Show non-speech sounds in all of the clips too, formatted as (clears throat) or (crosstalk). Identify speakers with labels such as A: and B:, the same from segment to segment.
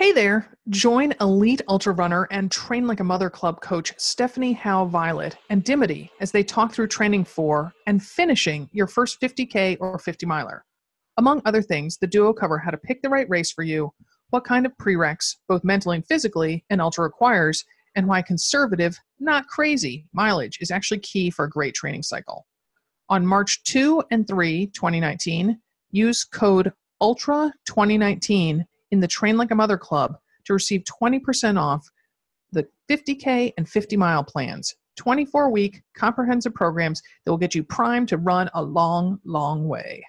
A: Hey there! Join elite ultra runner and train like a mother club coach Stephanie Howe Violett and Dimity as they talk through training for and finishing your first 50K or 50 miler. Among other things, the duo cover how to pick the right race for you, what kind of prereqs, both mentally and physically, an ultra requires, and why conservative, not crazy, mileage is actually key for a great training cycle. On March 2 and 3, 2019, use code ULTRA2019 in the Train Like a Mother Club to receive 20% off the 50K and 50 mile plans. 24 week comprehensive programs that will get you primed to run a long, long way.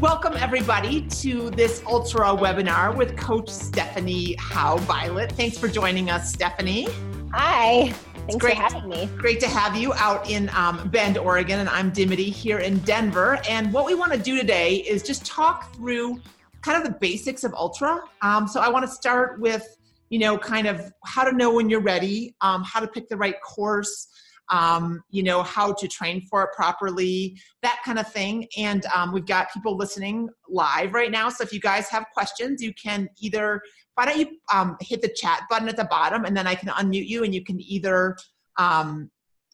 B: Welcome, everybody, to this Ultra webinar with Coach Stephanie Howe Violett. Thanks for joining us, Stephanie.
C: Hi. Thanks
B: great,
C: for having me.
B: Great to have you out in um, Bend, Oregon, and I'm Dimity here in Denver. And what we want to do today is just talk through kind of the basics of Ultra. Um, so I want to start with, you know, kind of how to know when you're ready, um, how to pick the right course, um, you know, how to train for it properly, that kind of thing. And um, we've got people listening live right now. So if you guys have questions, you can either, why don't you um, hit the chat button at the bottom and then I can unmute you and you can either um,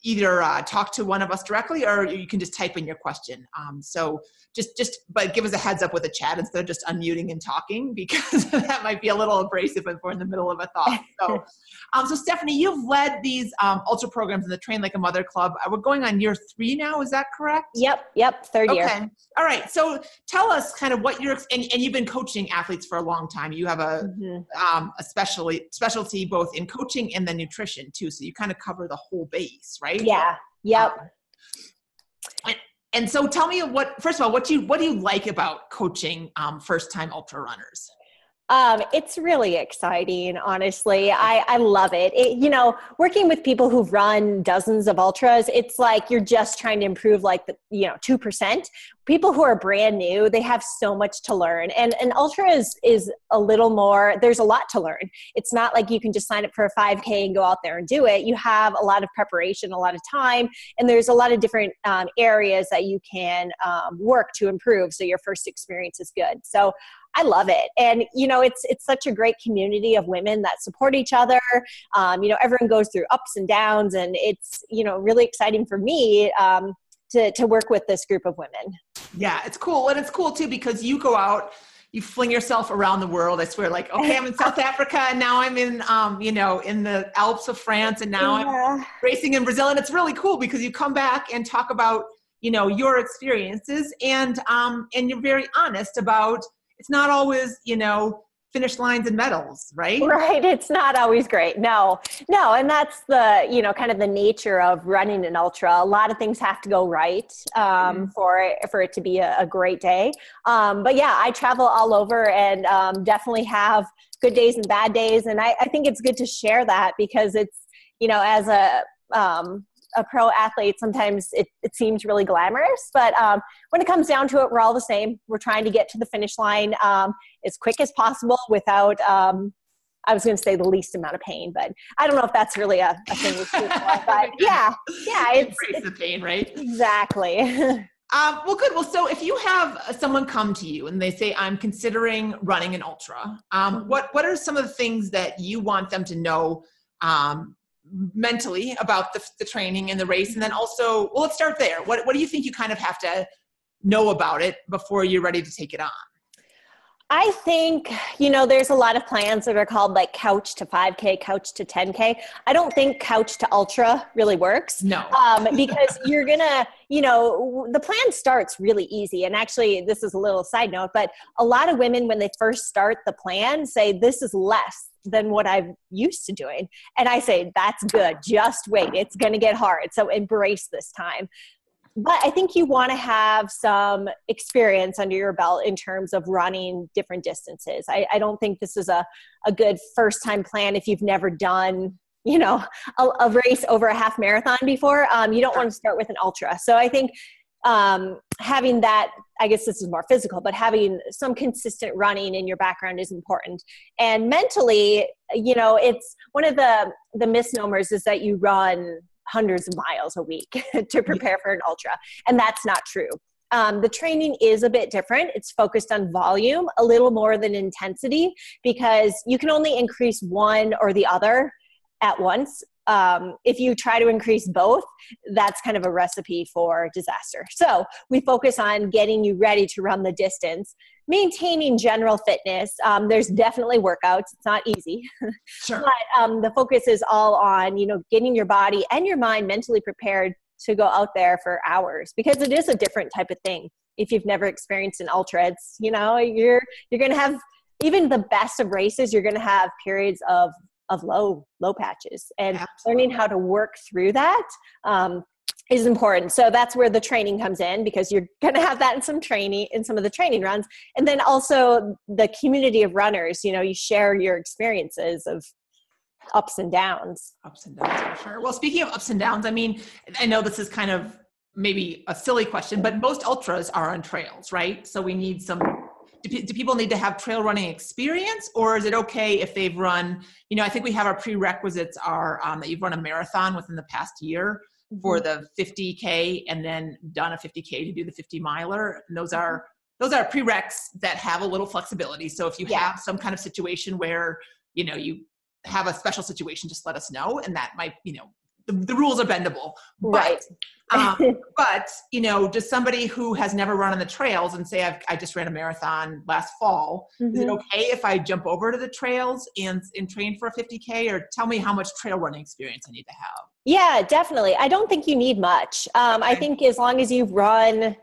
B: either uh, talk to one of us directly or you can just type in your question. Um, so just just but give us a heads up with a chat instead of just unmuting and talking (laughs) because that might be a little abrasive if we're in the middle of a thought. So, (laughs) um, so Stephanie, you've led these um, ultra programs in the Train Like a Mother Club. Uh, we're going on year three now. Is that correct?
C: Yep. Yep. Third
B: okay.
C: year.
B: All right. So tell us kind of what you're and, and you've been coaching athletes for a long time. You have a mm-hmm. um, a specialty specialty both in coaching and then nutrition too. So you kind of cover the whole base, right?
C: Yeah. Yep. Um,
B: and, and so tell me what first of all what do you what do you like about coaching um, first time ultra runners
C: um, it's really exciting, honestly. I, I love it. it. You know, working with people who've run dozens of ultras, it's like you're just trying to improve like the, you know, 2%. People who are brand new, they have so much to learn. And an ultra is, is a little more, there's a lot to learn. It's not like you can just sign up for a 5K and go out there and do it. You have a lot of preparation, a lot of time, and there's a lot of different um, areas that you can um, work to improve so your first experience is good. So I love it. And you know, it's it's such a great community of women that support each other. Um, you know, everyone goes through ups and downs, and it's you know really exciting for me um, to to work with this group of women.
B: Yeah, it's cool, and it's cool too because you go out you fling yourself around the world. I swear, like, okay, I'm in South Africa, and now I'm in, um, you know, in the Alps of France, and now yeah. I'm racing in Brazil, and it's really cool because you come back and talk about, you know, your experiences, and um, and you're very honest about it's not always, you know, finish lines and medals, right?
C: Right. It's not always great. No, no. And that's the, you know, kind of the nature of running an ultra. A lot of things have to go right um, mm for, it, for it to be a, a great day. Um, but yeah, I travel all over and um, definitely have good days and bad days. And I, I, think it's good to share that because it's, you know, as a, um, a pro athlete, sometimes it, it seems really glamorous. But um, when it comes down to it, we're all the same. We're trying to get to the finish line um, as quick as possible without, um, I was going to say the least amount of pain, but I don't know if that's really a, a thing. but (laughs) yeah, yeah,
B: it's, it's the pain, right?
C: Exactly. (laughs)
B: Um, well, good. Well, so if you have someone come to you and they say, "I'm considering running an ultra," um, mm-hmm. what what are some of the things that you want them to know um, mentally about the, the training and the race and then also well let's start there what, what do you think you kind of have to know about it before you're ready to take it on
C: I think, you know, there's a lot of plans that are called like couch to 5K, couch to 10K. I don't think couch to ultra really works.
B: No.
C: Um, because (laughs) you're going to, you know, the plan starts really easy. And actually, this is a little side note, but a lot of women, when they first start the plan, say, this is less than what I'm used to doing. And I say, that's good. Just wait. It's going to get hard. So embrace this time but I think you want to have some experience under your belt in terms of running different distances. I, I don't think this is a, a good first time plan if you've never done you know a, a race over a half marathon before um, you don't want to start with an ultra so i think um, having that i guess this is more physical but having some consistent running in your background is important and mentally you know it's one of the the misnomers is that you run hundreds of miles a week (laughs) to prepare for an ultra and that's not true um, the training is a bit different. It's focused on volume a little more than intensity because you can only increase one or the other at once. Um, if you try to increase both, that's kind of a recipe for disaster. So we focus on getting you ready to run the distance, maintaining general fitness. Um, there's definitely workouts; it's not easy, (laughs)
B: Sure.
C: but um, the focus is all on you know getting your body and your mind mentally prepared to go out there for hours because it is a different type of thing if you've never experienced an ultra it's you know you're you're gonna have even the best of races you're gonna have periods of of low low patches and
B: Absolutely.
C: learning how to work through that um, is important so that's where the training comes in because you're going to have that in some training in some of the training runs and then also the community of runners you know you share your experiences of ups and downs
B: ups and downs for sure. Well, speaking of ups and downs, I mean, I know this is kind of maybe a silly question, but most ultras are on trails, right? So we need some. Do, do people need to have trail running experience, or is it okay if they've run? You know, I think we have our prerequisites are um, that you've run a marathon within the past year for the 50k, and then done a 50k to do the 50 miler. And those are those are prereqs that have a little flexibility. So if you
C: Yeah.
B: have some kind of situation where you know you have a special situation, just let us know, and that might you know the, the rules are bendable.
C: right
B: But, um, (laughs) but you know, just somebody who has never run on the trails and say I've, I just ran a marathon last fall. Is it
C: Mhm.
B: okay if I jump over to the trails and and train for a 50k, or tell me how much trail running experience I need to have?
C: Yeah, definitely. I don't think you need much. Um, I think as long as you've run,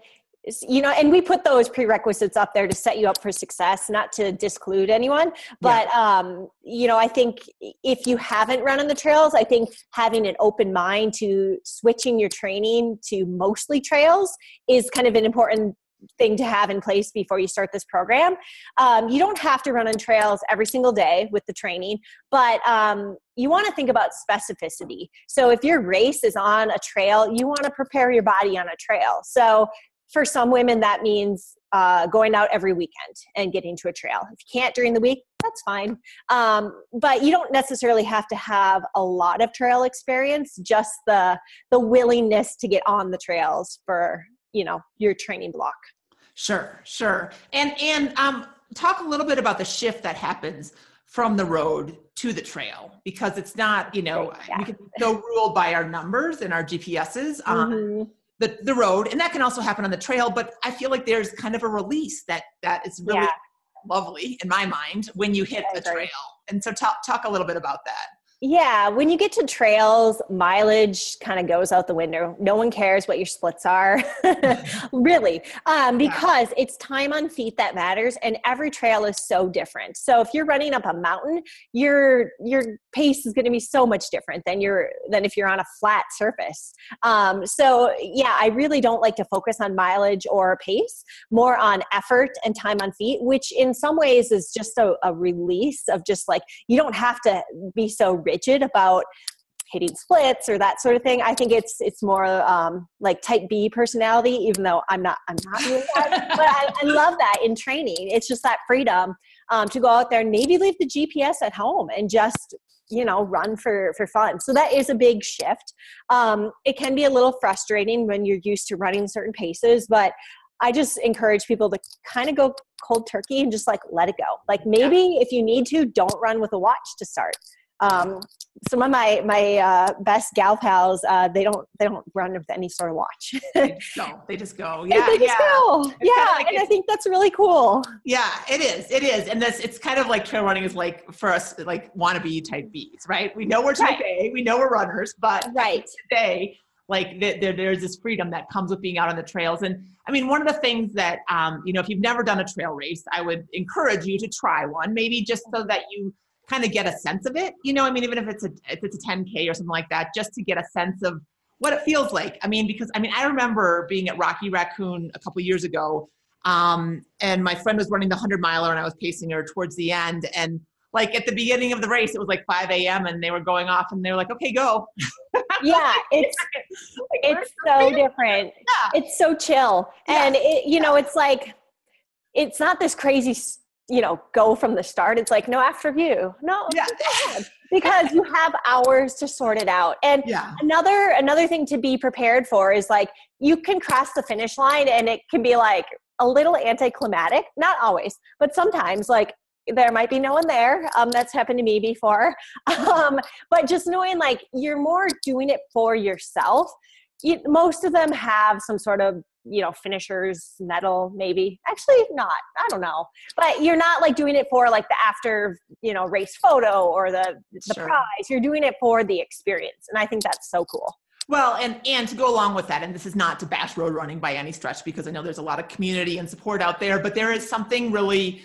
C: you know, and we put those prerequisites up there to set you up for success, not to disclude anyone. But, um, you know, I think if you haven't run on the trails, I think having an open mind to switching your training to mostly trails is kind of an important thing to have in place before you start this program. Um, you don't have to run on trails every single day with the training, but um, you want to think about specificity. So if your race is on a trail, you want to prepare your body on a trail. So for some women, that means uh, going out every weekend and getting to a trail. If you can't during the week, that's fine. Um, but you don't necessarily have to have a lot of trail experience, just the the willingness to get on the trails for you know your training block.
B: Sure, sure. And and um, talk a little bit about the shift that happens from the road to the trail because it's not you know
C: Yeah.
B: we can be so ruled by our numbers and our GPSs on
C: Mhm.
B: The the road, and that can also happen on the trail. But I feel like there's kind of a release that that is really
C: Yeah.
B: lovely in my mind when you hit the trail. And so talk talk a little bit about that.
C: Yeah, when you get to trails, mileage kind of goes out the window. No one cares what your splits are, (laughs) really, um, because it's time on feet that matters, and every trail is so different. So if you're running up a mountain, your your pace is going to be so much different than your than if you're on a flat surface. Um, so yeah, I really don't like to focus on mileage or pace, more on effort and time on feet, which in some ways is just a, a release of just like you don't have to be so rigid about hitting splits or that sort of thing. I think it's it's more um, like type B personality, even though I'm not I'm not doing that. (laughs) but I, I love that in training. It's just that freedom um, to go out there and maybe leave the GPS at home and just you know run for for fun. So that is a big shift. Um, it can be a little frustrating when you're used to running certain paces, but I just encourage people to kind of go cold turkey and just like let it go. Like maybe if you need to, don't run with a watch to start. Um, some of my my uh, best gal pals, uh, they don't they don't run with any sort of watch. (laughs)
B: They just go. They just go. Yeah,
C: they just
B: yeah.
C: go. Yeah,
B: like
C: and I think that's really cool.
B: Yeah, it is. It is. And this it's kind of like trail running is like for us like wannabe type Bs, right? We know we're type A, we know we're runners, but
C: Right.
B: today like th- there, there's this freedom that comes with being out on the trails and i mean one of the things that um, you know if you've never done a trail race i would encourage you to try one maybe just so that you kind of get a sense of it you know i mean even if it's a if it's a 10k or something like that just to get a sense of what it feels like. I mean because i mean i remember being at rocky raccoon a couple years ago um, and my friend was running the 100 miler and i was pacing her towards the end and like at the beginning of the race it was like 5 a.m and they were going off and they were like okay go. (laughs)
C: Yeah, it's it's so different. Yeah. It's so chill, and it, you know, it's like it's not this crazy you know go from the start. It's like no after you. No yeah. because you have hours to sort it out. And yeah. another another thing to be prepared for is like you can cross the finish line and it can be like a little anticlimactic. Not always but sometimes like there might be no one there. Um, that's happened to me before. (laughs) Um, but just knowing like you're more doing it for yourself you, most of them have some sort of you know finishers medal maybe actually not i don't know but you're not like doing it for like the after you know race photo or the the sure. prize you're doing it for the experience and i think that's so cool
B: well, and and to go along with that, and this is not to bash road running by any stretch, because I know there's a lot of community and support out there, but there is something really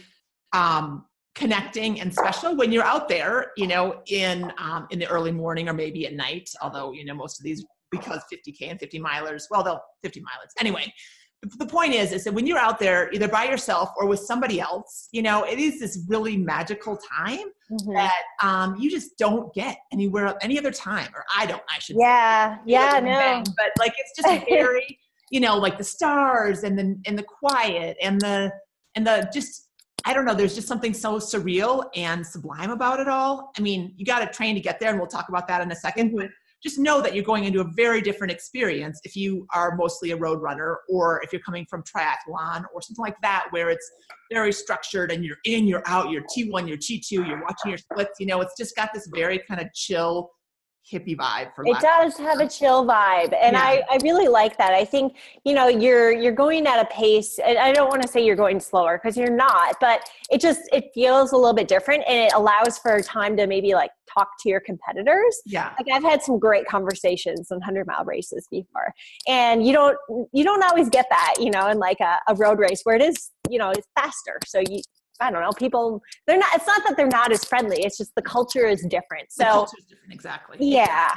B: um, connecting and special when you're out there, you know, in um, in the early morning or maybe at night. Although you know most of these because 50k and 50 milers well they'll 50 milers anyway the point is is that when you're out there either by yourself or with somebody else you know it is this really magical time mm-hmm. that um, you just don't get anywhere any other time or i don't i should
C: yeah say. yeah no bang,
B: but like it's just (laughs) very you know like the stars and the and the quiet and the and the just I don't know, there's just something so surreal and sublime about it all. I mean, you got to train to get there, and we'll talk about that in a 2nd mm-hmm just know that you're going into a very different experience if you are mostly a road runner or if you're coming from triathlon or something like that where it's very structured and you're in you're out you're t1 you're t2 you're watching your splits you know it's just got this very kind of chill hippie vibe for
C: it does have a chill vibe and yeah. I, I really like that i think you know you're you're going at a pace and i don't want to say you're going slower because you're not but it just it feels a little bit different and it allows for time to maybe like talk to your competitors
B: yeah
C: like i've had some great conversations on 100 mile races before and you don't you don't always get that you know in like a, a road race where it is you know it's faster so you I don't know, people they're not it's not that they're not as friendly, it's just the culture is different. So
B: the culture is different, exactly.
C: Yeah.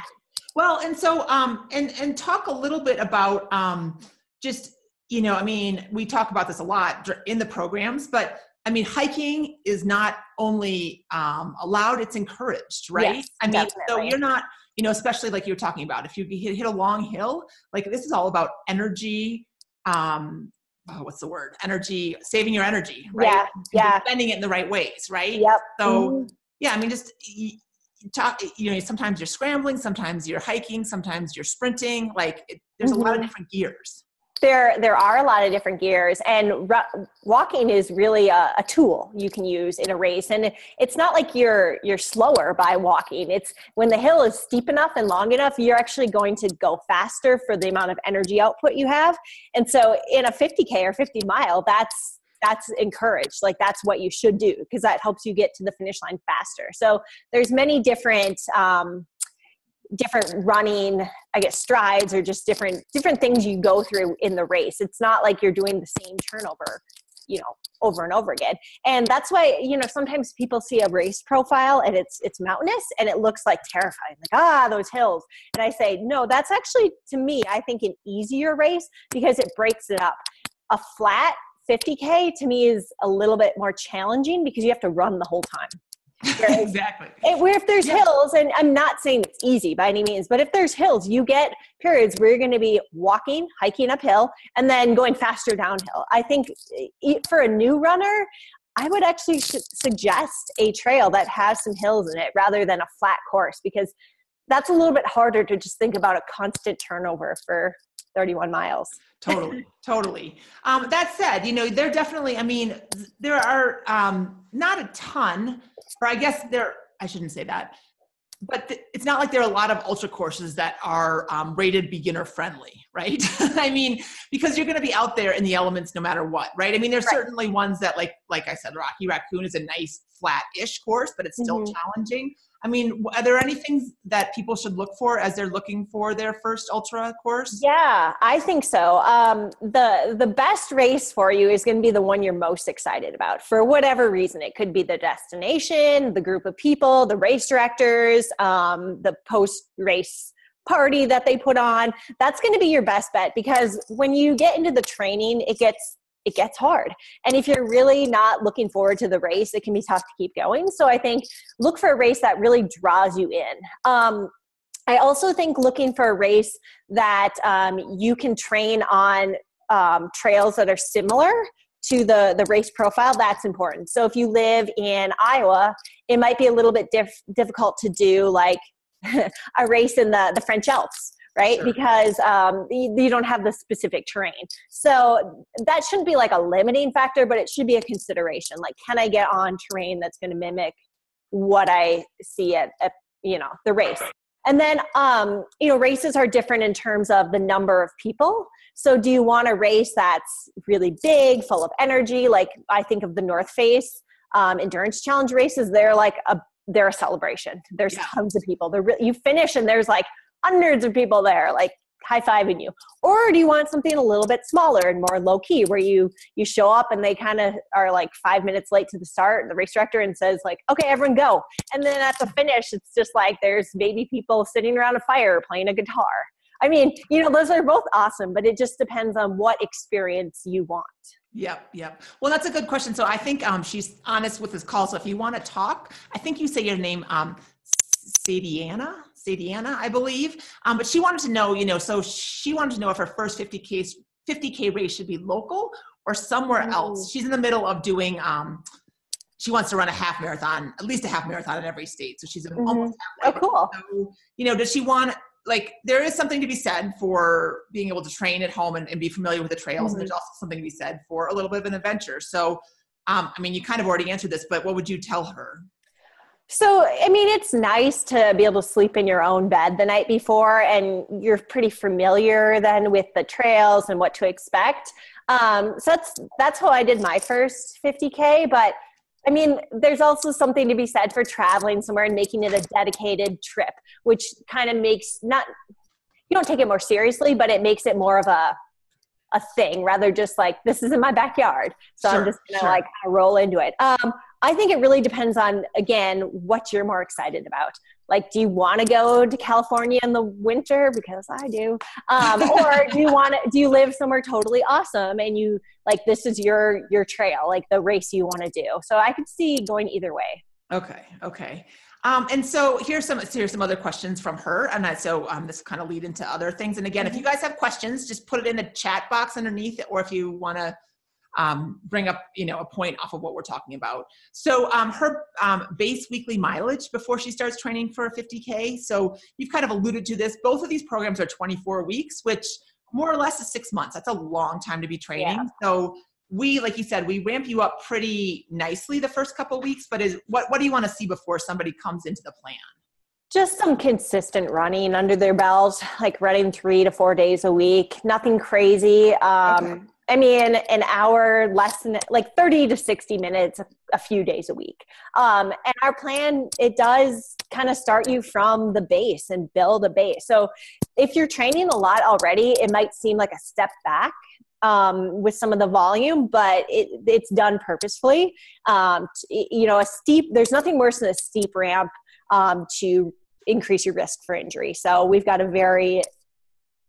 B: Well, and so um and and talk a little bit about um just you know, I mean, we talk about this a lot in the programs, but I mean, hiking is not only um, allowed; it's encouraged, right?
C: Yes,
B: I mean,
C: definitely.
B: so you're not, you know, especially like you were talking about, if you hit, hit a long hill, like this is all about energy, um, oh, what's the word? Energy, saving your energy, right?
C: Yeah, yeah.
B: Spending it in the right ways, right?
C: Yep.
B: So, mm-hmm. yeah, I mean, just you, talk. You know, sometimes you're scrambling, sometimes you're hiking, sometimes you're sprinting. Like, it, there's mm-hmm. a lot of mm-hmm. different gears
C: there there are a lot of different gears and walking is really a, a, tool you can use in a race. And it's not like you're you're slower by walking. It's when the hill is steep enough and long enough you're actually going to go faster for the amount of energy output you have. And so in a 50k or 50 mile that's that's encouraged. Like that's what you should do because that helps you get to the finish line faster. So there's many different um, different running i guess strides or just different different things you go through in the race. It's not like you're doing the same turnover you know over and over again. And that's why you know sometimes people see a race profile and it's it's mountainous and it looks like terrifying like ah those hills. And i say no that's actually to me i think an easier race because it breaks it up. A flat 50k to me is a little bit more challenging because you have to run the whole time (laughs)
B: exactly.
C: where if there's yeah. hills, and I'm not saying it's easy by any means, but if there's hills, you get periods where you're going to be walking, hiking uphill, and then going faster downhill. I think for a new runner, I would actually suggest a trail that has some hills in it rather than a flat course because that's a little bit harder to just think about a constant turnover for 31 miles.
B: totally, (laughs) totally. Um, that said, you know, there definitely, I mean, there are um, not a ton, or I guess there, I shouldn't say that, but th- it's not like there are a lot of ultra courses that are um, rated beginner friendly, right? (laughs) I mean, because you're going to be out there in the elements no matter what, right? I mean, there's right. certainly ones that, like, like I said, Rocky Raccoon is a nice flat-ish course, but it's still mm-hmm. challenging. I mean, are there any things that people should look for as they're looking for their first ultra course?
C: Yeah, I think so. Um, the the best race for you is going to be the one you're most excited about for whatever reason. It could be the destination, the group of people, the race directors, um, the post race party that they put on. That's going to be your best bet because when you get into the training, it gets it gets hard. And if you're really not looking forward to the race, it can be tough to keep going. So I think look for a race that really draws you in. Um, I also think looking for a race that um, you can train on um, trails that are similar to the the race profile that's important so if you live in iowa it might be a little bit diff- difficult to do like (laughs) a race in the the french alps right sure. because um, you, you, don't have the specific terrain so that shouldn't be like a limiting factor but it should be a consideration like can i get on terrain that's going to mimic what i see at, at you know the race and then, um, you know, races are different in terms of the number of people. So, do you want a race that's really big, full of energy? Like I think of the North Face um, endurance challenge races. They're like a they're a celebration. There's yeah. tons of people. They're re- you finish and there's like hundreds of people there. Like high fiving you or do you want something a little bit smaller and more low key where you you show up and they kind of are like five minutes late to the start the race director and says like okay everyone go and then at the finish it's just like there's maybe people sitting around a fire playing a guitar i mean you know those are both awesome but it just depends on what experience you want
B: Yep, yep. Well, that's a good question. So I think um, she's honest with this call. So if you want to talk, I think you say your name, um, Sadiana. Sadiana, I believe. Um, but she wanted to know, you know, so she wanted to know if her first 50K, 50K race should be local or somewhere oh. else. She's in the middle of doing, um, she wants to run a half marathon, at least a half marathon in every state. So she's mm-hmm. almost
C: halfway. Oh, cool.
B: So, you know, does she want, like, there is something to be said for being able to train at home and, and be familiar with the trails. Mm-hmm. And there's also something to be said for a little bit of an adventure. So, um, I mean, you kind of already answered this, but what would you tell her?
C: So, I mean, it's nice to be able to sleep in your own bed the night before, and you're pretty familiar then with the trails and what to expect. Um, so that's that's how I did my first 50k. But I mean, there's also something to be said for traveling somewhere and making it a dedicated trip, which kind of makes not you don't take it more seriously, but it makes it more of a a thing rather just like this is in my backyard. So sure, I'm just gonna sure. like roll into it. Um, I think it really depends on, again, what you're more excited about. Like, do you want to go to California in the winter? Because I do. Um, (laughs) or do you want to, do you live somewhere totally awesome and you, like, this is your, your trail, like the race you want to do. So I could see going either way.
B: Okay. Okay. Um, and so here's some here's some other questions from her, and I, so um, this kind of lead into other things. And again, if you mm-hmm. guys have questions, just put it in the chat box underneath, or if you want to um, bring up you know a point off of what we're talking about. So um, her um, base weekly mileage before she starts training for a 50k so you've kind of alluded to this. Both of these programs are 24 weeks which more or less is six months. That's a long time to be training. Yeah. so we like you said we ramp you up pretty nicely the first couple weeks but is what what do you want to see before somebody comes into the plan?
C: Just some consistent running under their belt like running three to four days a week. Nothing crazy um, okay. I mean, an hour, less than like 30 to 60 minutes a few days a week. Um, and our plan, it does kind of start you from the base and build a base. So if you're training a lot already, it might seem like a step back um, with some of the volume, but it, it's done purposefully. Um, you know, a steep, there's nothing worse than a steep ramp um, to increase your risk for injury. So we've got a very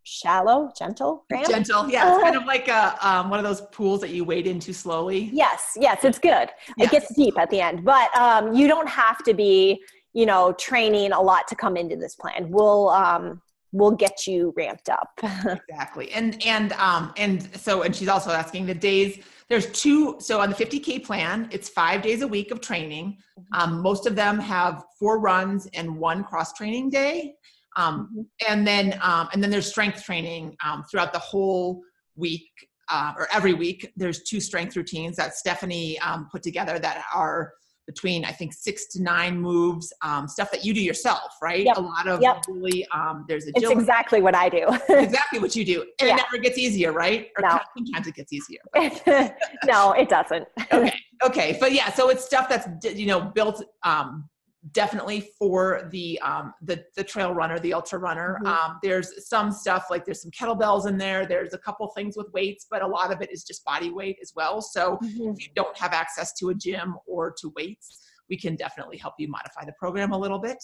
C: shallow, gentle ramp.
B: Gentle, yeah. It's kind of like a um, one of those pools that you wade into slowly.
C: Yes, yes, it's good. Yes. It gets deep at the end, but um, you don't have to be, you know, training a lot to come into this plan. We'll um, we'll get you ramped up. (laughs)
B: exactly, and and um and so and she's also asking the days. There's two. So on the 50k plan, it's five days a week of training. Mm-hmm. Um, most of them have four runs and one cross training day. Um, mm-hmm. and then um, and then there's strength training um, throughout the whole week uh, or every week. There's two strength routines that Stephanie um, put together that are between I think six to nine moves, um, stuff that you do yourself, right?
C: Yep.
B: A lot of
C: yep.
B: really um, there's
C: agility. It's exactly what I do. (laughs)
B: exactly what you do, and yeah. it never gets easier, right? Or
C: no. (laughs)
B: sometimes it gets easier. (laughs)
C: no, it doesn't.
B: okay, okay, but yeah, so it's stuff that's you know built um, definitely for the um, the the trail runner, the ultra runner. Mm-hmm. Um, there's some stuff like there's some kettlebells in there. There's a couple things with weights, but a lot of it is just body weight as well. So mm-hmm. if you don't have access to a gym or to weights, we can definitely help you modify the program a little bit.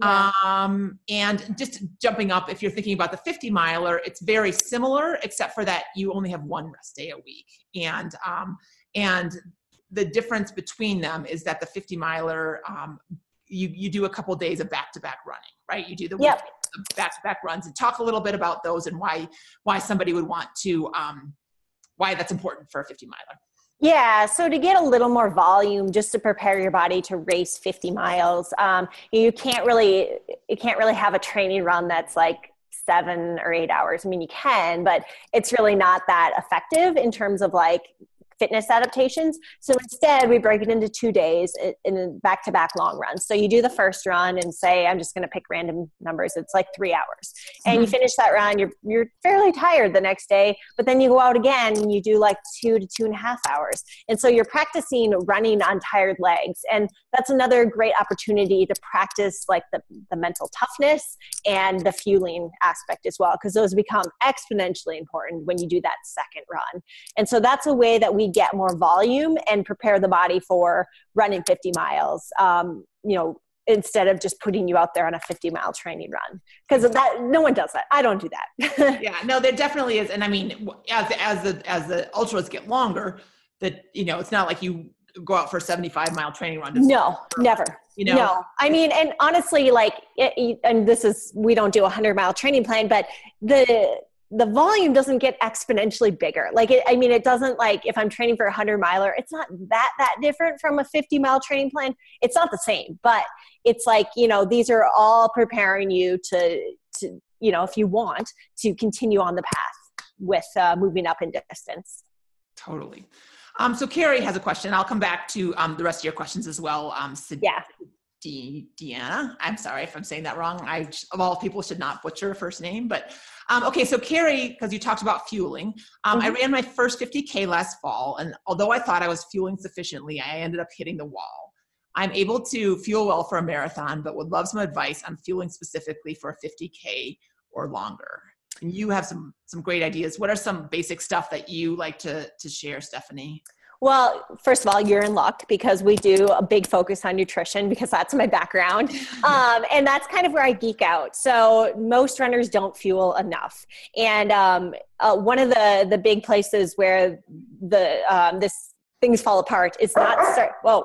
B: Yeah. Um, and just jumping up, if you're thinking about the 50 miler, it's very similar, except for that you only have one rest day a week. And um, and the difference between them is that the 50 miler um, you you do a couple days of back to back running, right? You do the
C: yep.
B: back to back runs and talk a little bit about those and why why somebody would want to um, why that's important for a 50 miler.
C: Yeah, so to get a little more volume, just to prepare your body to race 50 miles, um, you can't really you can't really have a training run that's like seven or eight hours. I mean, you can, but it's really not that effective in terms of like fitness adaptations. So instead, we break it into two days in back to back long runs. So you do the first run and say, I'm just going to pick random numbers. It's like three hours. And mm-hmm. you finish that run, you're, you're fairly tired the next day, but then you go out again and you do like two to two and a half hours. And so you're practicing running on tired legs. And that's another great opportunity to practice like the, the mental toughness and the fueling aspect as well, because those become exponentially important when you do that second run. And so that's a way that we get more volume and prepare the body for running 50 miles. Um, you know, instead of just putting you out there on a 50 mile training run. Because that no one does that. I don't do
B: that. (laughs) Yeah no there definitely is. And i mean as as the as the ultras get longer that you know it's not like you go out for a 75 mile training run.
C: No never. You know? No. I mean and honestly like it, and this is we don't do a 100 mile training plan but the the volume doesn't get exponentially bigger. Like, it, I mean, it doesn't like if I'm training for a hundred miler, it's not that that different from a 50 mile training plan. It's not the same, but it's like you know these are all preparing you to to you know if you want to continue on the path with uh, moving up in distance.
B: Totally. Um, so Carrie has a question. I'll come back to um, the rest of your questions as well. Um,
C: yeah.
B: De- Deanna. I'm sorry if I'm saying that wrong. I, of all people, should not butcher a first name. But um, okay, so Carrie, because you talked about fueling, um, mm-hmm. I ran my first 50K last fall. And although I thought I was fueling sufficiently, I ended up hitting the wall. I'm able to fuel well for a marathon, but would love some advice on fueling specifically for a 50K or longer. And you have some some great ideas. What are some basic stuff that you like to to share, Stephanie?
C: Well, first of all, you're in luck because we do a big focus on nutrition because that's my background. (laughs) Um, and that's kind of where I geek out. So most runners don't fuel enough. And um, uh, one of the, the big places where the um, this things fall apart is not (coughs) start. Whoa,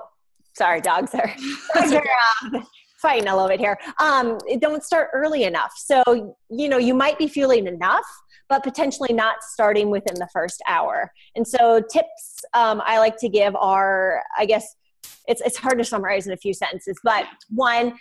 C: sorry, dogs are, (laughs) dogs are uh, fighting a little bit here. Um, don't start early enough. So, you know, you might be fueling enough, but potentially not starting within the first hour. And so, tips um, I like to give are, I guess, it's, it's hard to summarize in a few sentences, but one,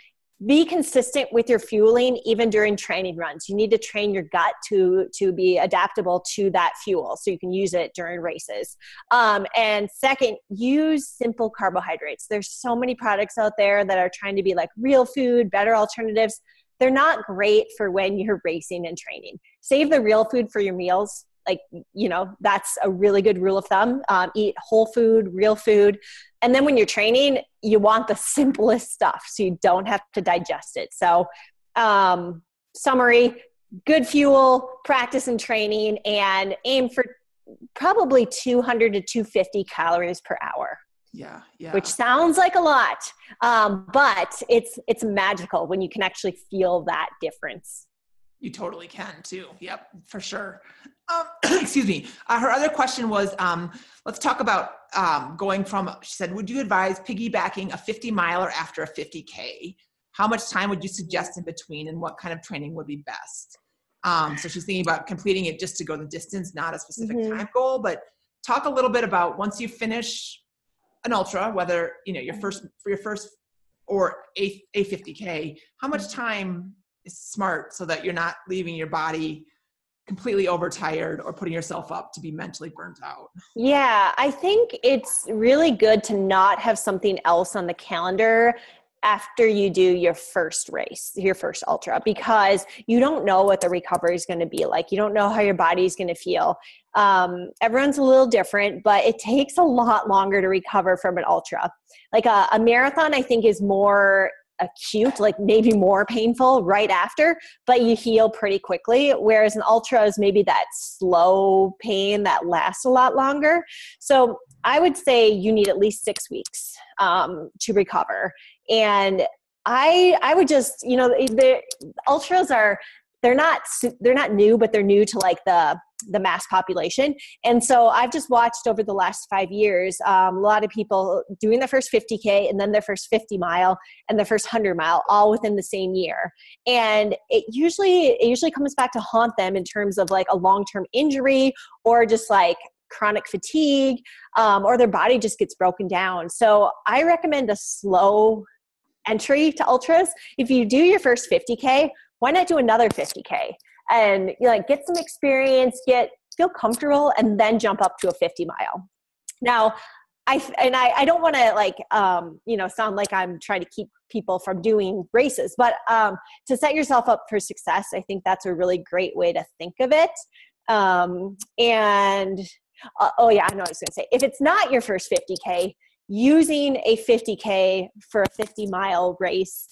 C: be consistent with your fueling even during training runs. You need to train your gut to to be adaptable to that fuel so you can use it during races. Um, and second use simple carbohydrates. There's so many products out there that are trying to be like real food better alternatives they're not great for when you're racing and training. Save the real food for your meals. Like, you know, that's a really good rule of thumb. Um, eat whole food, real food. And then when you're training, you want the (laughs) simplest stuff so you don't have to digest it. So, um, summary good fuel, practice and training, and aim for probably 200 to 250 calories per hour
B: yeah yeah.
C: which sounds like a lot um, but it's it's magical when you can actually feel that difference.
B: You totally can too. Yep for sure. Um, (clears throat) excuse me. Uh, her other question was um, let's talk about um, going from she said would you advise piggybacking a 50 miler after a 50k how much time would you suggest in between and what kind of training would be best? Um, so she's thinking about completing it just to go the distance not a specific mm-hmm. time goal but talk a little bit about once you finish an ultra, whether you know your first for your first or a a 50k, how much mm-hmm. time is smart so that you're not leaving your body completely overtired or putting yourself up to be mentally burnt out?
C: Yeah, I think it's really good to not have something else on the calendar after you do your first race, your first ultra, because you don't know what the recovery is going to be like. You don't know how your body is going to feel. Um, everyone's a little different, but it takes a lot longer to recover from an ultra. Like a, a marathon, I think, is more acute, like maybe more painful right after, but you heal pretty quickly. Whereas an ultra is maybe that slow pain that lasts a lot longer. So I would say you need at least six weeks um, to recover. And I I would just you know the ultras are they're not they're not new, but they're new to like the the mass population. And so I've just watched over the last five years um, a lot of people doing their first 50K and then their first 50 mile and their first 100 mile all within the same year. And it usually, it usually comes back to haunt them in terms of like a long term injury or just like chronic fatigue um, or their body just gets broken down. So I recommend a slow entry to ultras. If you do your first 50K, why not do another 50K? and you like get some experience, get feel comfortable, and then jump up to a 50 mile. Now, I and I, I don't want to like um, you know sound like I'm trying to keep people from doing races, but um, to set yourself up for success, I think that's a really great way to think of it. Um, and uh, oh yeah, I know I was going to say if it's not your first 50k, using a 50k for a 50 mile race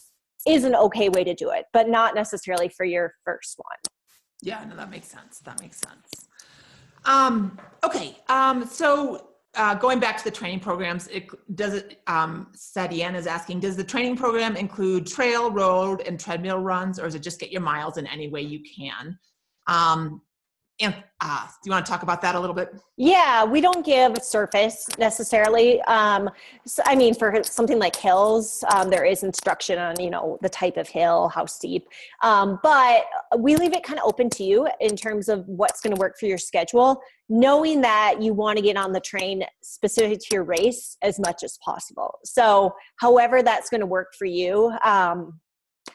C: is an okay way to do it, but not necessarily for your first one.
B: Yeah, no, that makes sense. That makes sense. Um, okay, um, so uh, going back to the training programs, it, does it, um, Sadian is asking, does the training program include trail, road, and treadmill runs, or is it just get your miles in any way you can? Um, and uh, do you want to talk about that a little bit?
C: Yeah, we don't give a surface necessarily. Um, so, I mean, for something like hills, um, there is instruction on you know the type of hill, how steep, um, but we leave it kind of open to you in terms of what's going to work for your schedule, knowing that you want to get on the train specific to your race as much as possible. So, however that's going to work for you um,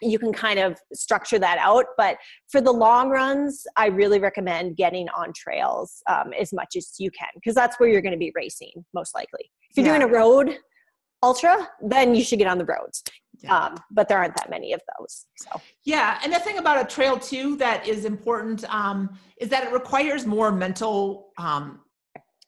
C: you can kind of structure that out. But for the long runs, I really recommend getting on trails um, as much as you can because that's where you're going to be racing most likely. If you're yeah. doing a road ultra, then you should get on the roads. Yeah. Um, but there aren't that many of those. So
B: yeah, and the thing about a trail too that is important um, is that it requires more mental um,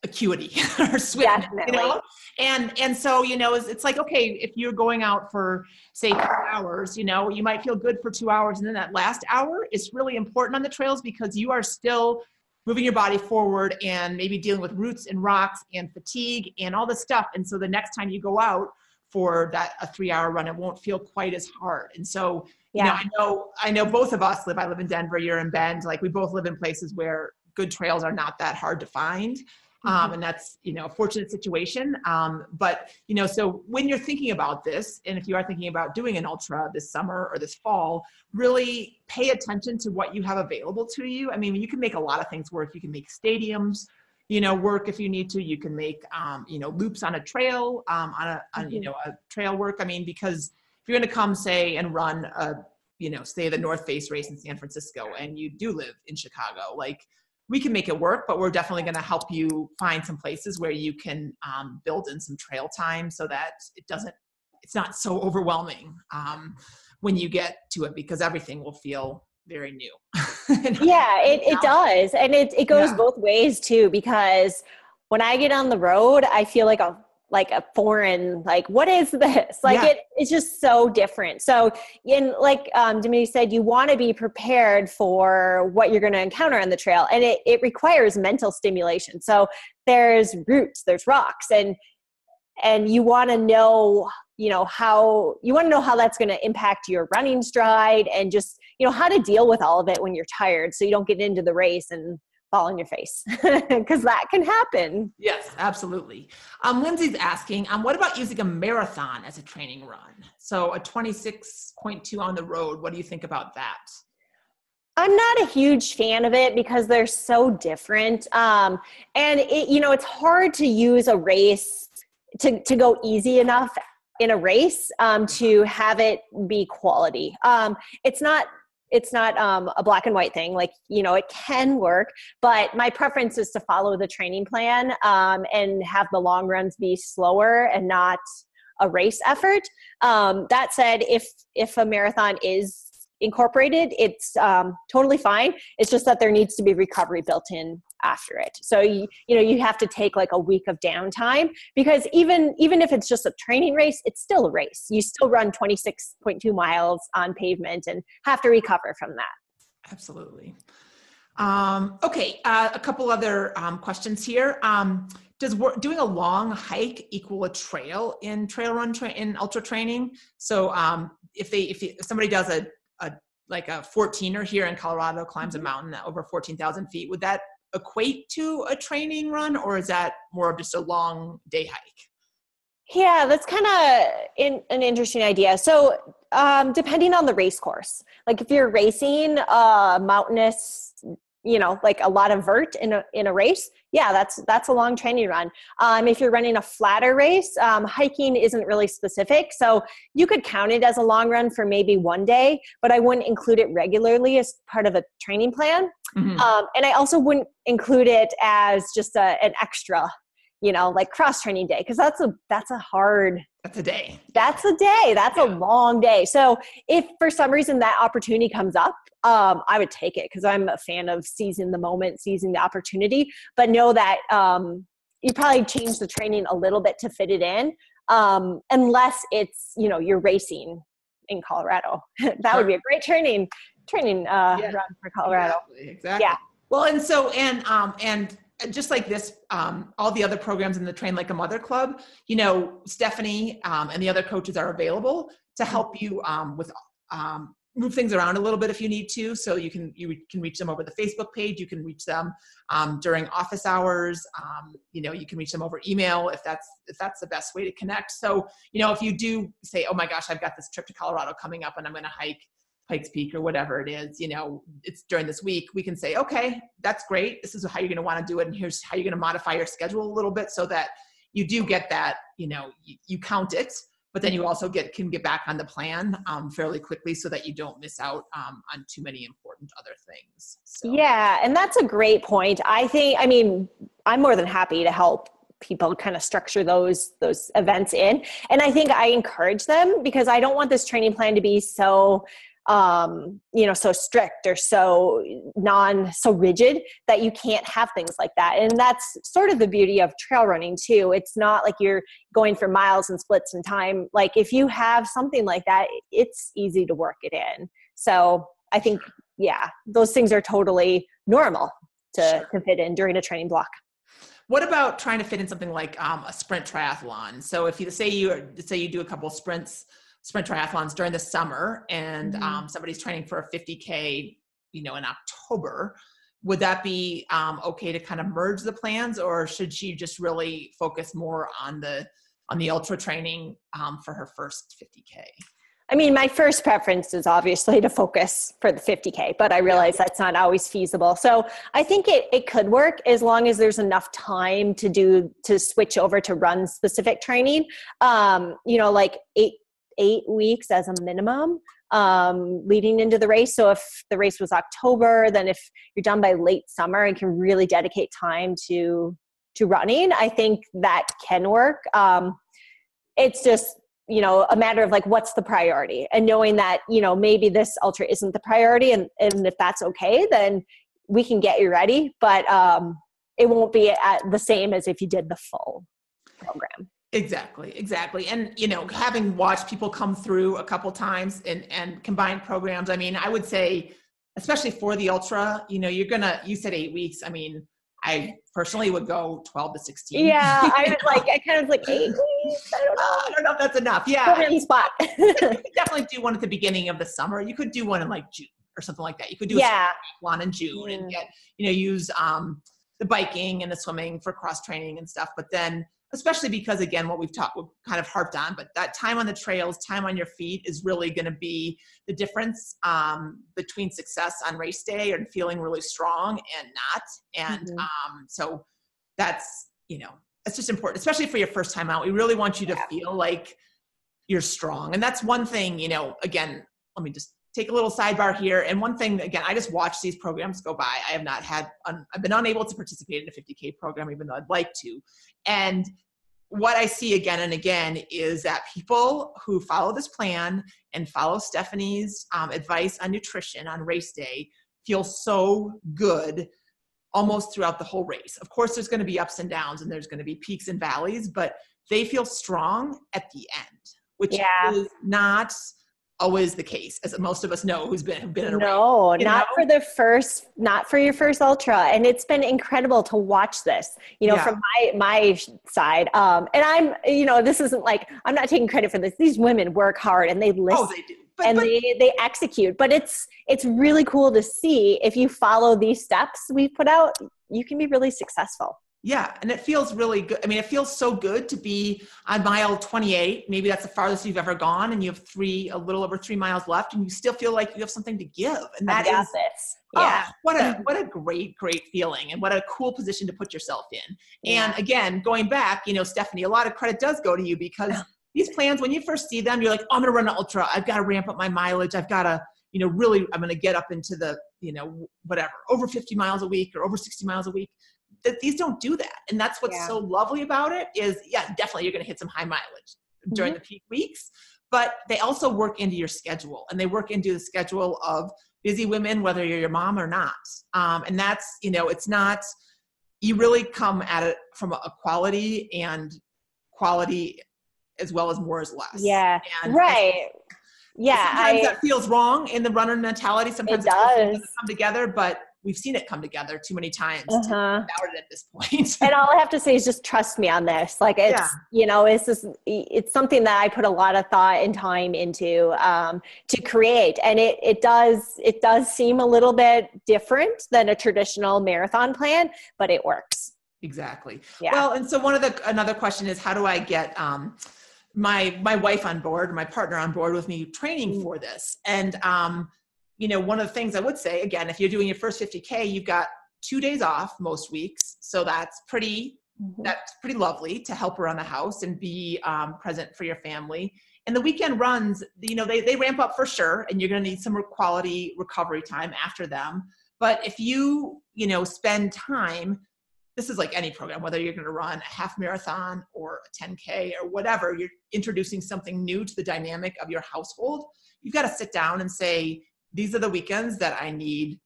B: acuity (laughs) or swiftness, you know? And and so, you know, it's, it's like, okay, if you're going out for say two hours, you know, you might feel good for two hours. And then that last hour is really important on the trails because you are still moving your body forward and maybe dealing with roots and rocks and fatigue and all this stuff. And so the next time you go out for that a three hour run, it won't feel quite as hard. And so, yeah. you know, I know I know both of us live, I live in Denver, you're in Bend, like we both live in places where good trails are not that hard to find um, mm-hmm. and that's you know a fortunate situation. Um, but you know so when you're thinking about this and if you are thinking about doing an ultra this summer or this fall really pay attention to what you have available to you. I mean you can make a lot of things work. You can make stadiums you know work if you need to. You can make um, you know loops on a trail um, on a on, you mm-hmm. know a trail work. I mean because if you're going to come say and run a you know say the north face race in san francisco and you do live in chicago like we can make it work, but we're definitely going to help you find some places where you can um, build in some trail time so that it doesn't, it's not so overwhelming um, when you get to it because everything will feel very new. (laughs)
C: yeah, (laughs) it, it does. And it, it goes yeah. both ways too, because when I get on the road, I feel like a like a foreign like what is this? (laughs) Like yeah. it, it's just so different. So in like um Dimity said you want to be prepared for what you're going to encounter on the trail and it, it requires mental stimulation. So there's roots there's rocks and and you want to know you know how you want to know how that's going to impact your running stride and just you know how to deal with all of it when you're tired so you don't get into the race and fall on your face (laughs) because that can happen.
B: Yes, absolutely. Um, Lindsay's asking, um, what about using a marathon as a training run? So a 26.2 on the road, what do you think about that?
C: I'm not a huge fan of it because they're so different. Um, and it, you know, it's hard to use a race to, to go easy enough in a race um, to have it be quality. Um, it's not it's not um, a black and white thing like you know it can work but my preference is to follow the training plan um, and have the long runs be slower and not a race effort. Um, that said if if a marathon is incorporated it's um, totally fine. It's just that there needs to be recovery built in after it. So you, you know you have to take like a week of downtime because even even if it's just a training race it's still a race. You still run 26.2 miles on pavement and have to recover from that.
B: Absolutely. Um, okay uh, a couple other um, questions here. Um, does work, doing a long hike equal a trail in trail run tra- in ultra training? So um, if they if, if somebody does a a like a 14er here in Colorado climbs a mm-hmm. mountain over 14,000 feet, would that equate to a training run, or is that more of just a long day hike?
C: Yeah, that's kind of in, an interesting idea. So, um, depending on the race course, like if you're racing a mountainous, you know, like a lot of vert in a in a race, yeah, that's that's a long training run. Um, if you're running a flatter race, um, hiking isn't really specific, so you could count it as a long run for maybe one day, but I wouldn't include it regularly as part of a training plan. Mm-hmm. Um, and I also wouldn't include it as just a, an extra you know like cross training day because that's a that's a hard
B: that's a day
C: that's a day that's yeah. a long day so if for some reason that opportunity comes up um, i would take it because i'm a fan of seizing the moment seizing the opportunity but know that um, you probably change the training a little bit to fit it in um, unless it's you know you're racing in colorado (laughs) that sure. would be a great training training uh, yeah. run for colorado
B: exactly, exactly. yeah well and so and um and just like this, um, all the other programs in the Train Like a Mother Club, you know, Stephanie um, and the other coaches are available to help you um, with um, move things around a little bit if you need to. So you can you can reach them over the Facebook page. You can reach them um, during office hours. Um, you know, you can reach them over email if that's if that's the best way to connect. So you know, if you do say, "Oh my gosh, I've got this trip to Colorado coming up, and I'm going to hike." Pikes Peak or whatever it is, you know, it's during this week, we can say, okay, that's great. This is how you're going to want to do it. And here's how you're going to modify your schedule a little bit so that you do get that, you know, you, you count it, but then you also get, can get back on the plan um, fairly quickly so that you don't miss out um, on too many important other things.
C: So. Yeah. And that's a great point. I think, I mean, I'm more than happy to help people kind of structure those those events in and i think i encourage them because i don't want this training plan to be so um, you know so strict or so non so rigid that you can't have things like that. And that's sort of the beauty of trail running too. It's not like you're going for miles and splits in time. Like if you have something like that it's easy to work it in. So i think yeah those things are totally normal to, to fit in during a training block.
B: What about trying to fit in something like um, a sprint triathlon? So if you say you say you do a couple sprints sprint triathlons during the summer and mm-hmm. um, somebody's training for a 50k you know in october would that be um, okay to kind of merge the plans or should she just really focus more on the on the ultra training um, for her first 50k
C: I mean, my first preference is obviously to focus for the 50K, but I realize that's not always feasible. So I think it, it could work as long as there's enough time to do, to switch over to run specific training. Um, you know, like eight, eight weeks as a minimum um, leading into the race. So if the race was October, then if you're done by late summer and can really dedicate time to to running, I think that can work. Um, it's just you know a matter of like what's the priority and knowing that you know maybe this ultra isn't the priority and and if that's okay then we can get you ready but um it won't be at the same as if you did the full program
B: Exactly, exactly. And you know, having watched people come through a couple times and and combined programs, I mean, I would say especially for the ultra, you know, you're gonna you said 8 weeks. I mean, I personally would go 12 to 16.
C: Yeah, I (laughs) was like, I kind of like eight weeks. I don't know.
B: I don't know if that's enough. Yeah.
C: Put spot.
B: you could (laughs) definitely do one at the beginning of the summer. You could do one in like June or something like that. You could do
C: yeah.
B: one in June mm. and get, you know, use um, the biking and the swimming for cross training and stuff. But then especially because again what we've talked we've kind of harped on but that time on the trails time on your feet is really going to be the difference um, between success on race day and feeling really strong and not and mm-hmm. um, so that's you know it's just important especially for your first time out we really want you to yeah. feel like you're strong and that's one thing you know again let me just take a little sidebar here and one thing again i just watch these programs go by i have not had un, i've been unable to participate in a 50k program even though i'd like to and what I see again and again is that people who follow this plan and follow Stephanie's um, advice on nutrition on race day feel so good almost throughout the whole race. Of course, there's going to be ups and downs and there's going to be peaks and valleys, but they feel strong at the end, which yeah. is not always the case, as most of us know who's been been in a
C: no, race, not know? for the first, not for your first ultra, and it's been incredible to watch this. You know, yeah. from my my side, um, and I'm, you know, this isn't like I'm not taking credit for this. These women work hard and they listen. Oh, they do. But, and but, they, they execute but it's it's really cool to see if you follow these steps we put out you can be really successful.
B: Yeah, and it feels really good. I mean, it feels so good to be on mile 28. Maybe that's the farthest you've ever gone, and you have three, a little over three miles left, and you still feel like you have something to give. And that is,
C: this.
B: Oh, yeah, what a (laughs) what a great, great feeling, and what a cool position to put yourself in. Yeah. And again, going back, you know, Stephanie, a lot of credit does go to you because (laughs) these plans, when you first see them, you're like, oh, I'm going to run an ultra. I've got to ramp up my mileage. I've got to, you know, really, I'm going to get up into the, you know, whatever, over 50 miles a week or over 60 miles a week that these don't do that. And that's what's yeah. so lovely about it is, yeah, definitely you're going to hit some high mileage during mm-hmm. the peak weeks, but they also work into your schedule and they work into the schedule of busy women, whether you're your mom or not. Um, and that's, you know, it's not, you really come at it from a quality and quality as well as more is less.
C: Yeah. And right. yeah.
B: Sometimes I, that feels wrong in the runner mentality. Sometimes
C: it does
B: come together, but we've seen it come together too many times uh-huh. it at this point. (laughs)
C: and all I have to say is just trust me on this. Like it's, yeah. you know, it's just, it's something that I put a lot of thought and time into um, to create. And it, it does, it does seem a little bit different than a traditional marathon plan, but it works.
B: Exactly. Yeah. Well, and so one of the, another question is how do I get, um, my my wife on board my partner on board with me training mm. for this and um you know, one of the things I would say, again, if you're doing your first 50K, you've got two days off most weeks. So that's pretty, mm-hmm. that's pretty lovely to help around the house and be um, present for your family. And the weekend runs, you know, they, they ramp up for sure, and you're going to need some quality recovery time after them. But if you, you know, spend time, this is like any program, whether you're going to run a half marathon or a 10K or whatever, you're introducing something new to the dynamic of your household. You've got to sit down and say, these are the weekends that I need.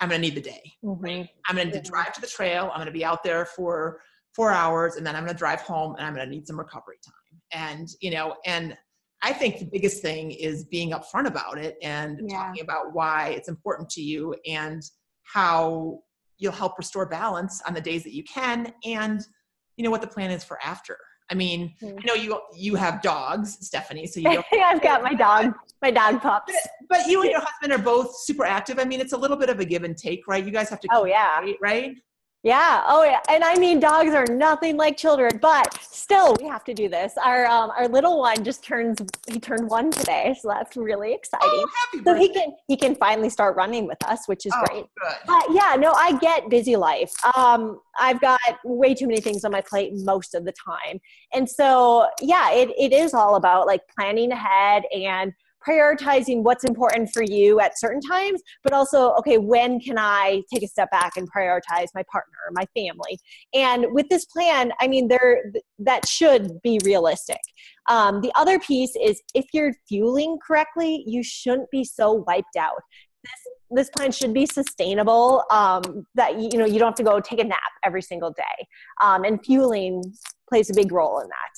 B: I'm going to need the day. Mm-hmm. I'm going to drive to the trail. I'm going to be out there for four hours, and then I'm going to drive home, and I'm going to need some recovery time. And you know, and I think the biggest thing is being upfront about it and yeah. talking about why it's important to you and how you'll help restore balance on the days that you can, and you know what the plan is for after. I mean, mm. I know you you have dogs, Stephanie. So you. (laughs)
C: I've got my dog, my dog pups.
B: But, but, you and your husband are both super active. I mean, it's a little bit of a give and take, right? You guys have to.
C: Oh yeah.
B: right.
C: Yeah. Oh, yeah. And I mean, dogs are nothing like children, but still, we have to do this. Our um, our little one just turns he turned one today, so that's really exciting. Oh,
B: happy
C: so he can he can finally start running with us, which is
B: oh,
C: great.
B: Good.
C: But yeah, no, I get busy life. Um, I've got way too many things on my plate most of the time, and so yeah, it it is all about like planning ahead and prioritizing what's important for you at certain times, but also, okay, when can I take a step back and prioritize my partner or my family? And with this plan, I mean, there that should be realistic. Um, the other piece is if you're fueling correctly, you shouldn't be so wiped out. This this plan should be sustainable. Um, that you know you don't have to go take a nap every single day, um, and fueling plays a big role in that.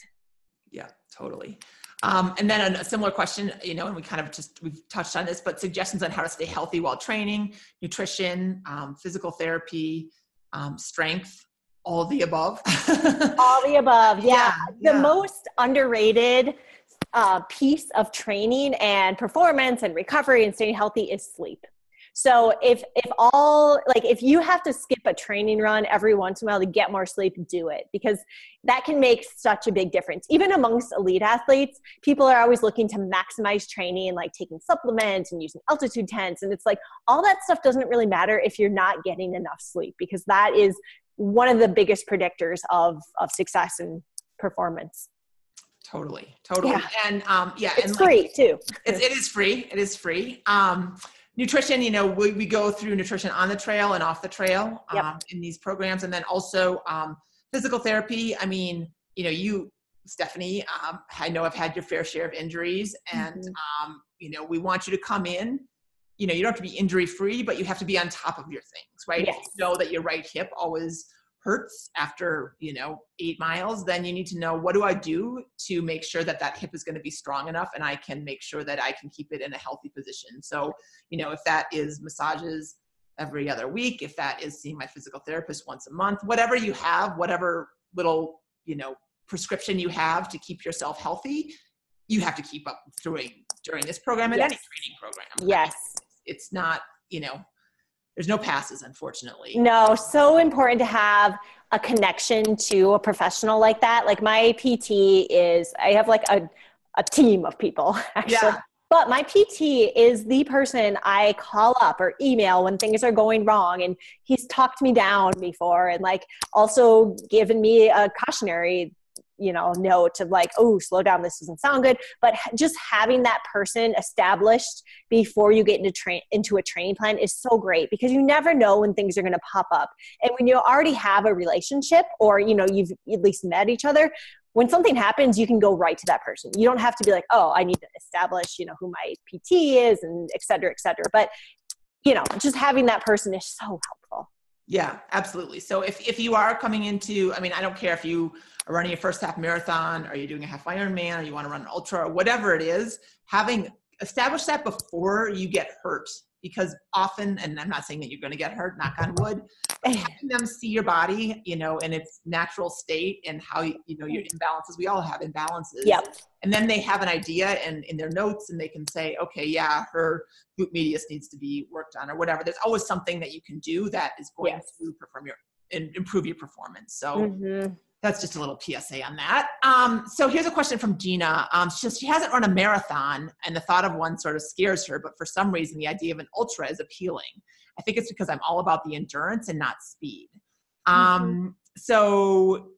B: Yeah, totally. Um, and then a similar question, you know, and we kind of just we've touched on this, but suggestions on how to stay healthy while training, nutrition, um, physical therapy, um, strength, all the above. (laughs)
C: all the above, yeah. yeah the yeah. most underrated uh, piece of training and performance and recovery and staying healthy is sleep. So if if all like if you have to skip a training run every once in a while to get more sleep, do it because that can make such a big difference. Even amongst elite athletes, people are always looking to maximize training, and like taking supplements and using altitude tents, and it's like all that stuff doesn't really matter if you're not getting enough sleep because that is one of the biggest predictors of of success and performance.
B: Totally, totally, yeah. and um, yeah,
C: it's
B: and
C: free
B: like,
C: too.
B: It, it is free. It is free. Um, nutrition you know we, we go through nutrition on the trail and off the trail
C: yep.
B: um, in these programs and then also um, physical therapy i mean you know you stephanie um, i know i've had your fair share of injuries and mm-hmm. Um, you know we want you to come in you know you don't have to be injury free but you have to be on top of your things right
C: yes.
B: you know that your right hip always hurts after you know eight miles then you need to know what do i do to make sure that that hip is going to be strong enough and i can make sure that i can keep it in a healthy position? So you know if that is massages every other week if that is seeing my physical therapist once a month whatever you have whatever little you know prescription you have to keep yourself healthy you have to keep up doing during this program and
C: yes.
B: any training program.
C: Yes.
B: It's not you know there's no passes, unfortunately.
C: No, so important to have a connection to a professional like that. Like my PT is, I have like a, a team of people (laughs) actually. Yeah. But my PT is the person I call up or email when things are going wrong. And he's talked me down before and like also given me a cautionary you know note of like oh slow down this doesn't sound good. But just having that person established before you get into train into a training plan is so great because you never know when things are going to pop up. And when you already have a relationship or you know you've at least met each other when something happens you can go right to that person. You don't have to be like oh i need to establish you know who my pt is and et cetera et cetera. But you know just having that person is so helpful.
B: Yeah absolutely. So if, if you are coming into i mean i don't care if you are running your first half marathon or you're doing a half ironman or you want to run an ultra or whatever it is having established that before you get hurt because often, and I'm not saying that you're going to get hurt, knock on wood, having them see your body, you know, in its natural state and how, you, you know, your imbalances, we all have imbalances.
C: Yep.
B: And then they have an idea and in their notes and they can say, okay, yeah, her glute medius needs to be worked on or whatever. There's always something that you can do that is going yes. to perform your, improve your performance. So mm-hmm that's just a little PSA on that. Um, so here's a question from Gina. Um, she, says she hasn't run a marathon, and the thought of one sort of scares her, but for some reason, the idea of an ultra is appealing. I think it's because I'm all about the endurance and not speed. Um, mm-hmm. So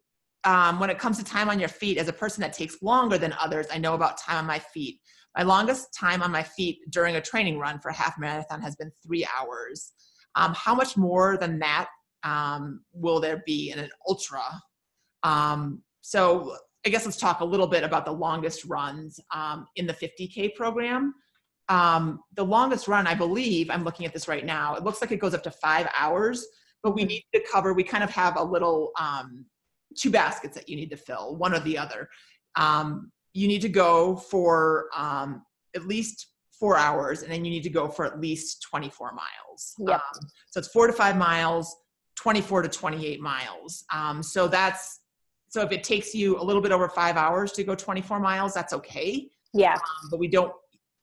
B: um, when it comes to time on your feet, as a person that takes longer than others, I know about time on my feet. My longest time on my feet during a training run for a half marathon has been three hours. Um, how much more than that um, will there be in an ultra? Um, so I guess let's talk a little bit about the longest runs um, in the 50K program. Um, the longest run, I believe, I'm looking at this right now, it looks like it goes up to five hours, but we need to cover, we kind of have a little um, two baskets that you need to fill, one or the other. Um, you need to go for um, at least four hours, and then you need to go for at least 24 miles.
C: Yep.
B: Um, so it's four to five miles, 24 to 28 miles. Um, so that's so if it takes you a little bit over five hours to go 24 miles, that's okay.
C: Yeah.
B: Um, but we don't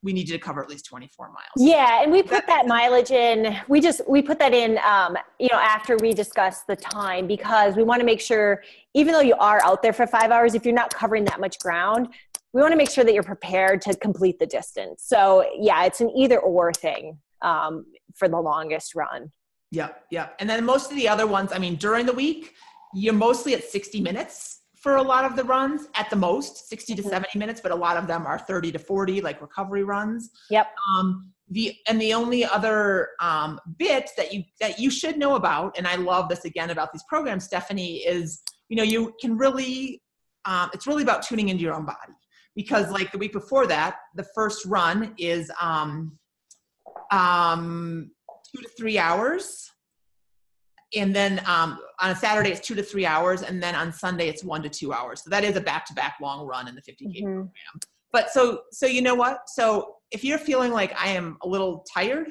B: we need you to cover at least 24 miles.
C: Yeah, and we put that mileage in. We just we put that in, um, you know, after we discuss the time because we want to make sure, even though you are out there for five hours, if you're not covering that much ground, we want to make sure that you're prepared to complete the distance. So yeah, it's an either or thing um, for the longest run.
B: Yep, yep. And then most of the other ones, I mean, during the week, you're mostly at 60 minutes for a lot of the runs at the most 60 to mm-hmm. 70 minutes but a lot of them are 30 to 40 like recovery runs.
C: Yep.
B: Um, the and the only other um, bit that you that you should know about and i love this again about these programs stephanie is you know you can really um, it's really about tuning into your own body. Because like the week before that the first run is um, um, two to three hours and then um, on a Saturday it's two to three hours, and then on Sunday it's one to two hours. So that is a back-to-back long run in the 50k mm-hmm. program. But so so you know what? So if you're feeling like I am a little tired,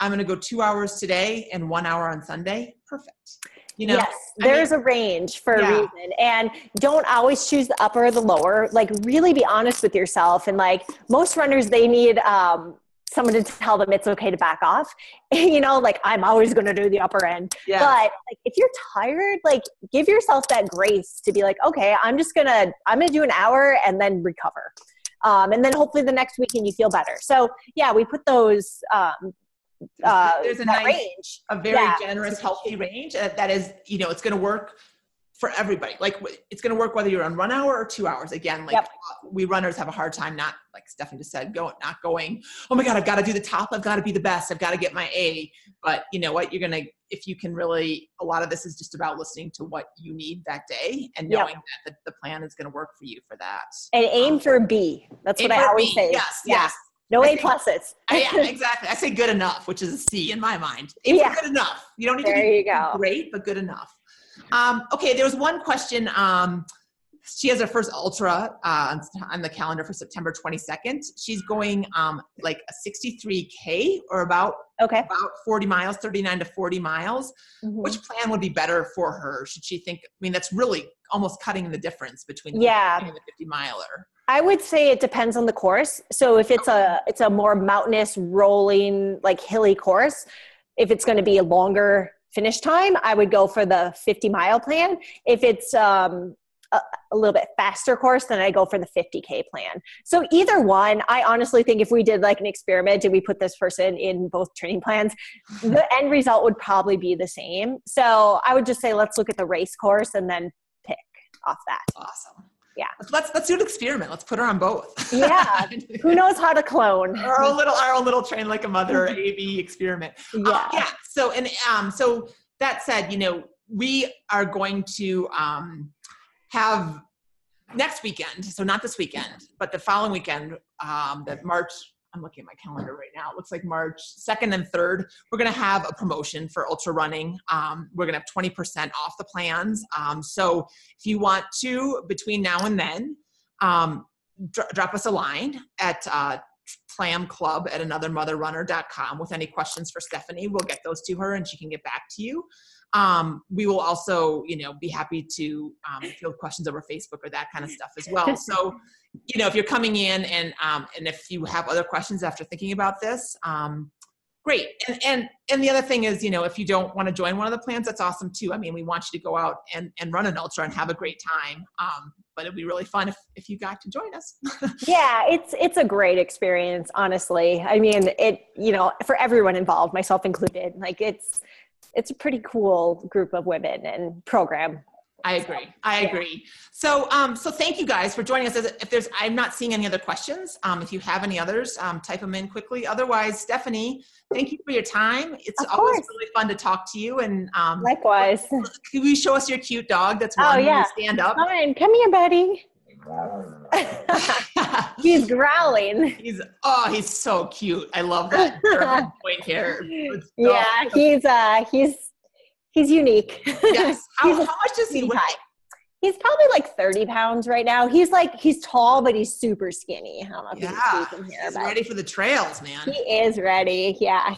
B: I'm going to go two hours today and one hour on Sunday. Perfect. You know,
C: yes, there's I mean, a range for yeah. a reason. And don't always choose the upper or the lower. Like, really be honest with yourself. And like most runners, they need um, someone to tell them it's okay to back off. (laughs) you know, like I'm always going to do the upper end. Yeah. But like if you're tired, like give yourself that grace to be like, okay, I'm just going to I'm going to do an hour and then recover. Um, and then hopefully the next weekend you feel better. So yeah, we put those um, uh,
B: there's a nice, range, a very yeah. generous, healthy range that is, you know, it's going to work for everybody. Like it's going to work whether you're on one hour or two hours. Again, like yep. we runners have a hard time not, like Stephanie just said, going, not going, oh my God, I've got to do the top. I've got to be the best. I've got to get my A. But you know what? You're going to, if you can really, a lot of this is just about listening to what you need that day and knowing yep. that the, the, plan is going to work for you for that.
C: And aim um, for a B. That's what I always B. say.
B: Yes, yes.
C: No A pluses.
B: yeah, (laughs) exactly. I say good enough, which is a C in my mind. Aim yeah. good enough. You don't need there to be great, but good enough. Um, okay, there was one question. Um, she has her first ultra uh, on the calendar for September 22nd. She's going um, like a 63k or about
C: okay
B: about 40 miles, 39 to 40 miles. Mm-hmm. Which plan would be better for her? Should she think? I mean, that's really almost cutting the difference between
C: yeah
B: the 50 miler.
C: I would say it depends on the course. So if it's a it's a more mountainous, rolling, like hilly course, if it's going to be a longer finish time, I would go for the 50 mile plan. If it's um, a, a, little bit faster course, then I go for the 50K plan. So either one, I honestly think if we did like an experiment and we put this person in both training plans, (laughs) the end result would probably be the same. So I would just say, let's look at the race course and then pick off that.
B: Awesome.
C: Yeah.
B: Let's let's do an experiment. Let's put her on both.
C: Yeah. (laughs) Who knows how to clone?
B: our own little our own little train like a mother (laughs) AB experiment.
C: Uh, yeah.
B: Uh, yeah. So and um so that said, you know, we are going to um have next weekend, so not this weekend, but the following weekend, um, that March, I'm looking at my calendar right now. It looks like March 2nd and 3rd, we're going to have a promotion for ultra running. Um, we're going to have 20% off the plans. Um, so if you want to, between now and then, um, dr- drop us a line at uh, tlamclub at anothermotherrunner.com with any questions for Stephanie. We'll get those to her and she can get back to you. Um, we will also, you know, be happy to um, field questions over Facebook or that kind of stuff as well. (laughs) So, you know, if you're coming in and um, and if you have other questions after thinking about this, um, great. And and and the other thing is, you know, if you don't want to join one of the plans, that's awesome too. I mean, we want you to go out and and run an ultra and have a great time. Um, but it'd be really fun if if you got to join us. (laughs)
C: yeah, it's it's a great experience, honestly. I mean, it you know, for everyone involved, myself included. Like it's it's a pretty cool group of women and program.
B: I agree. I agree. So, um, so thank you guys for joining us. If there's, I'm not seeing any other questions. Um, if you have any others, um, type them in quickly. Otherwise, Stephanie, thank you for your time. It's
C: Of
B: always
C: course.
B: really fun to talk to you. And um,
C: Likewise. (laughs)
B: can you show us your cute dog? That's
C: Oh, yeah.
B: stand up.
C: Fine, come here, buddy. (laughs) He's growling.
B: he's oh, he's so cute. I love that point (laughs) hair. So-
C: Yeah, he's uh he's he's unique.
B: Yes. (laughs) How,
C: He's
B: how much does he weigh?
C: He's probably like 30 pounds right now. He's like he's tall, but he's super skinny. I don't know if you
B: Yeah,
C: can see here,
B: he's ready for the trails, man.
C: he is ready. Yeah.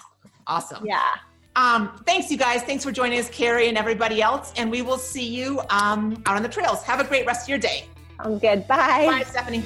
B: Awesome.
C: Yeah.
B: Um, thanks, you guys. Thanks for joining us, Carrie and everybody else. And we will see you um, out on the trails. Have a great rest of your day.
C: I'm good. Bye.
B: Bye, Stephanie.